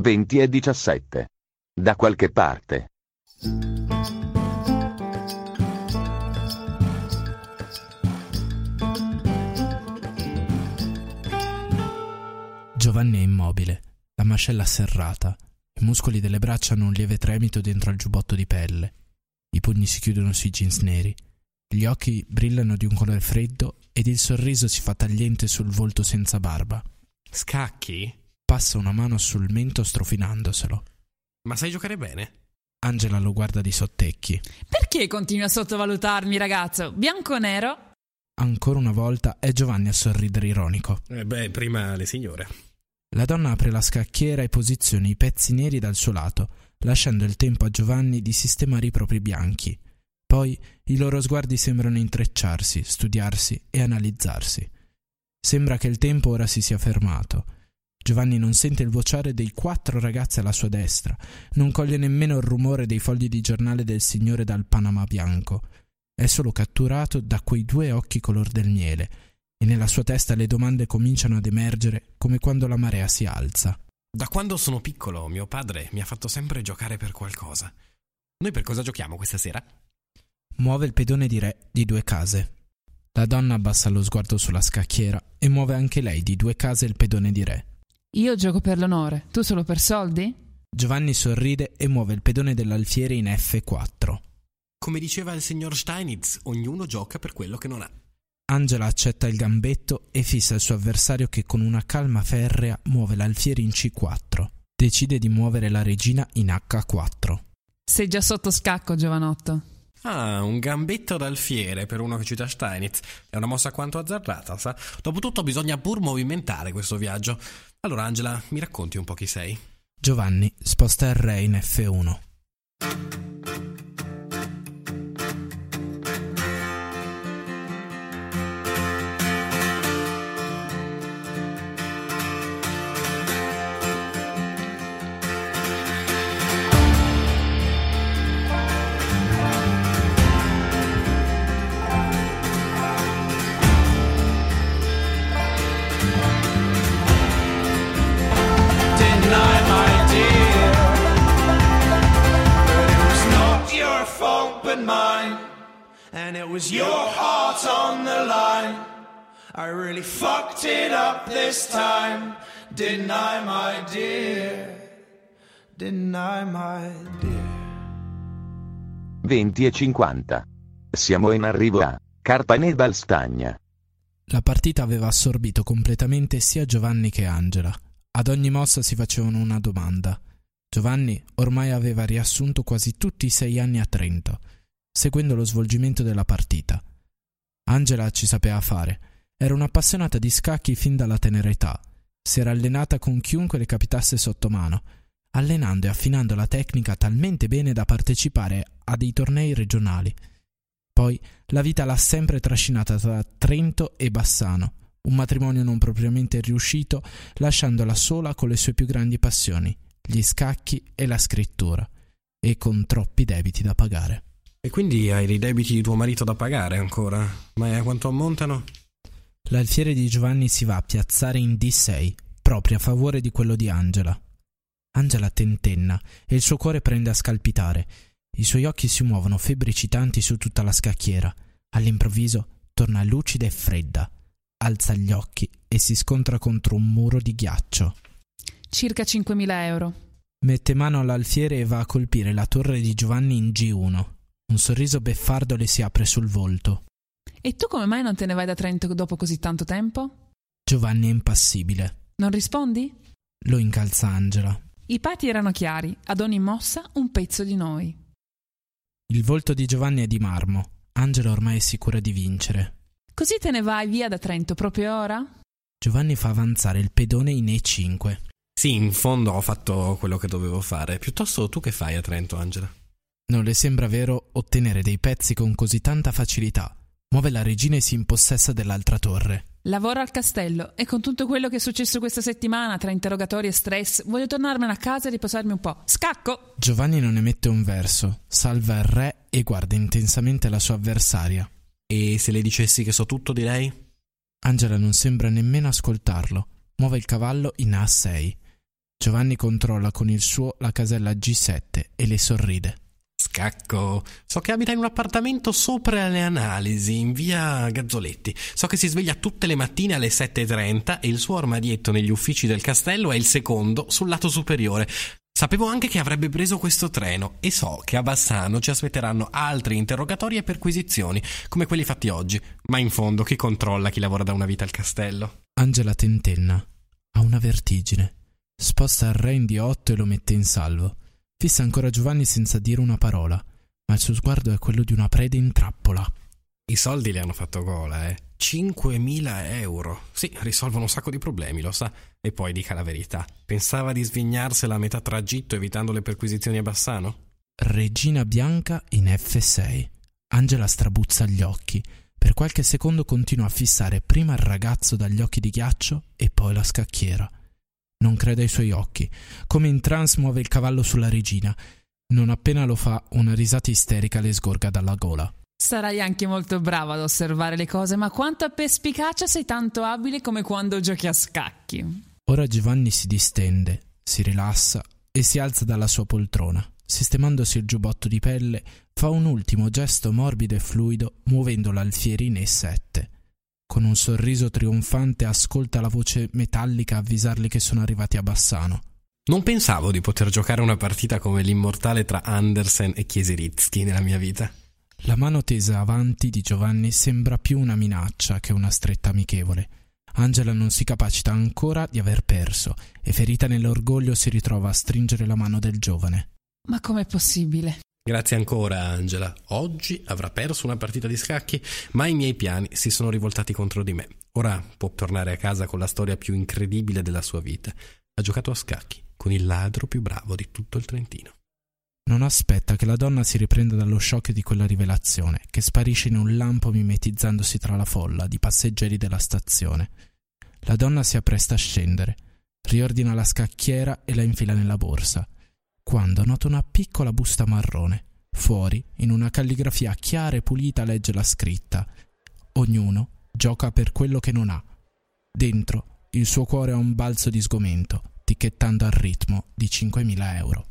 20 e 17. Da qualche parte. Giovanni è immobile, la mascella serrata, i muscoli delle braccia hanno un lieve tremito dentro al giubbotto di pelle, i pugni si chiudono sui jeans neri, gli occhi brillano di un colore freddo ed il sorriso si fa tagliente sul volto senza barba. Scacchi? Passa una mano sul mento strofinandoselo. Ma sai giocare bene? Angela lo guarda di sottecchi. Perché continui a sottovalutarmi, ragazzo? Bianco o nero? Ancora una volta è Giovanni a sorridere ironico. Eh beh, prima le signore. La donna apre la scacchiera e posiziona i pezzi neri dal suo lato, lasciando il tempo a Giovanni di sistemare i propri bianchi. Poi i loro sguardi sembrano intrecciarsi, studiarsi e analizzarsi. Sembra che il tempo ora si sia fermato. Giovanni non sente il vociare dei quattro ragazzi alla sua destra, non coglie nemmeno il rumore dei fogli di giornale del signore dal Panama bianco. È solo catturato da quei due occhi color del miele, e nella sua testa le domande cominciano ad emergere come quando la marea si alza. Da quando sono piccolo, mio padre mi ha fatto sempre giocare per qualcosa. Noi per cosa giochiamo questa sera? Muove il pedone di re di due case. La donna abbassa lo sguardo sulla scacchiera e muove anche lei di due case il pedone di re. Io gioco per l'onore, tu solo per soldi? Giovanni sorride e muove il pedone dell'alfiere in F4. Come diceva il signor Steinitz, ognuno gioca per quello che non ha. Angela accetta il gambetto e fissa il suo avversario che con una calma ferrea muove l'alfiere in C4. Decide di muovere la regina in H4. Sei già sotto scacco, giovanotto. Ah, un gambetto d'alfiere per uno che cita Steinitz. È una mossa quanto azzardata, sa? Dopotutto bisogna pur movimentare questo viaggio. Allora, Angela, mi racconti un po' chi sei? Giovanni sposta il re in F1. And it was your heart on the line I really fucked it up this time Didn't I my dear Didn't I my dear 20 e 50. Siamo in arrivo a Carpane Balstagna. La partita aveva assorbito completamente sia Giovanni che Angela. Ad ogni mossa si facevano una domanda. Giovanni ormai aveva riassunto quasi tutti i sei anni a Trento, seguendo lo svolgimento della partita. Angela ci sapeva fare. Era un'appassionata di scacchi fin dalla tenera età. Si era allenata con chiunque le capitasse sotto mano, allenando e affinando la tecnica talmente bene da partecipare a dei tornei regionali. Poi la vita l'ha sempre trascinata tra Trento e Bassano, un matrimonio non propriamente riuscito, lasciandola sola con le sue più grandi passioni, gli scacchi e la scrittura, e con troppi debiti da pagare. E quindi hai dei debiti di tuo marito da pagare ancora? Ma a quanto ammontano? L'alfiere di Giovanni si va a piazzare in D6, proprio a favore di quello di Angela. Angela tentenna e il suo cuore prende a scalpitare. I suoi occhi si muovono febbricitanti su tutta la scacchiera. All'improvviso torna lucida e fredda. Alza gli occhi e si scontra contro un muro di ghiaccio. Circa 5.000 euro. Mette mano all'alfiere e va a colpire la torre di Giovanni in G1. Un sorriso beffardo le si apre sul volto. E tu come mai non te ne vai da Trento dopo così tanto tempo? Giovanni è impassibile. Non rispondi? Lo incalza Angela. I pati erano chiari, ad ogni mossa un pezzo di noi. Il volto di Giovanni è di marmo. Angela ormai è sicura di vincere. Così te ne vai via da Trento proprio ora? Giovanni fa avanzare il pedone in E5. Sì, in fondo ho fatto quello che dovevo fare. Piuttosto tu che fai a Trento, Angela? Non le sembra vero ottenere dei pezzi con così tanta facilità. Muove la regina e si impossessa dell'altra torre. Lavoro al castello e con tutto quello che è successo questa settimana tra interrogatori e stress voglio tornarmene a casa e riposarmi un po'. Scacco! Giovanni non emette un verso, salva il re e guarda intensamente la sua avversaria. E se le dicessi che so tutto di lei? Angela non sembra nemmeno ascoltarlo. Muove il cavallo in A6. Giovanni controlla con il suo la casella G7 e le sorride. Scacco, so che abita in un appartamento sopra le analisi, in via Gazzoletti. So che si sveglia tutte le mattine alle 7.30 e il suo armadietto negli uffici del castello è il secondo sul lato superiore. Sapevo anche che avrebbe preso questo treno e so che a Bassano ci aspetteranno altri interrogatori e perquisizioni, come quelli fatti oggi. Ma in fondo chi controlla chi lavora da una vita al castello? Angela tentenna. Ha una vertigine. Sposta il re in di otto e lo mette in salvo. Fissa ancora Giovanni senza dire una parola, ma il suo sguardo è quello di una preda in trappola. I soldi le hanno fatto gola, eh. 5.000 euro. Sì, risolvono un sacco di problemi, lo sa. E poi dica la verità. Pensava di svignarsela a metà tragitto evitando le perquisizioni a Bassano? Regina Bianca in F6. Angela strabuzza gli occhi. Per qualche secondo continua a fissare prima il ragazzo dagli occhi di ghiaccio e poi la scacchiera. Non crede ai suoi occhi. Come in trance muove il cavallo sulla regina. Non appena lo fa, una risata isterica le sgorga dalla gola. Sarai anche molto bravo ad osservare le cose, ma quanto a perspicacia sei tanto abile come quando giochi a scacchi. Ora Giovanni si distende, si rilassa e si alza dalla sua poltrona. Sistemandosi il giubbotto di pelle, fa un ultimo gesto morbido e fluido, muovendo l'alfiere in E7. Con un sorriso trionfante ascolta la voce metallica avvisarli che sono arrivati a Bassano. Non pensavo di poter giocare una partita come l'immortale tra Andersen e Chieseritzky nella mia vita. La mano tesa avanti di Giovanni sembra più una minaccia che una stretta amichevole. Angela non si capacita ancora di aver perso e ferita nell'orgoglio si ritrova a stringere la mano del giovane. Ma com'è possibile? Grazie ancora, Angela. Oggi avrà perso una partita di scacchi, ma i miei piani si sono rivoltati contro di me. Ora può tornare a casa con la storia più incredibile della sua vita. Ha giocato a scacchi con il ladro più bravo di tutto il Trentino. Non aspetta che la donna si riprenda dallo shock di quella rivelazione, che sparisce in un lampo mimetizzandosi tra la folla di passeggeri della stazione. La donna si appresta a scendere, riordina la scacchiera e la infila nella borsa, quando nota una piccola busta marrone. Fuori, in una calligrafia chiara e pulita, legge la scritta: Ognuno gioca per quello che non ha. Dentro, il suo cuore ha un balzo di sgomento, ticchettando al ritmo di 5.000 euro.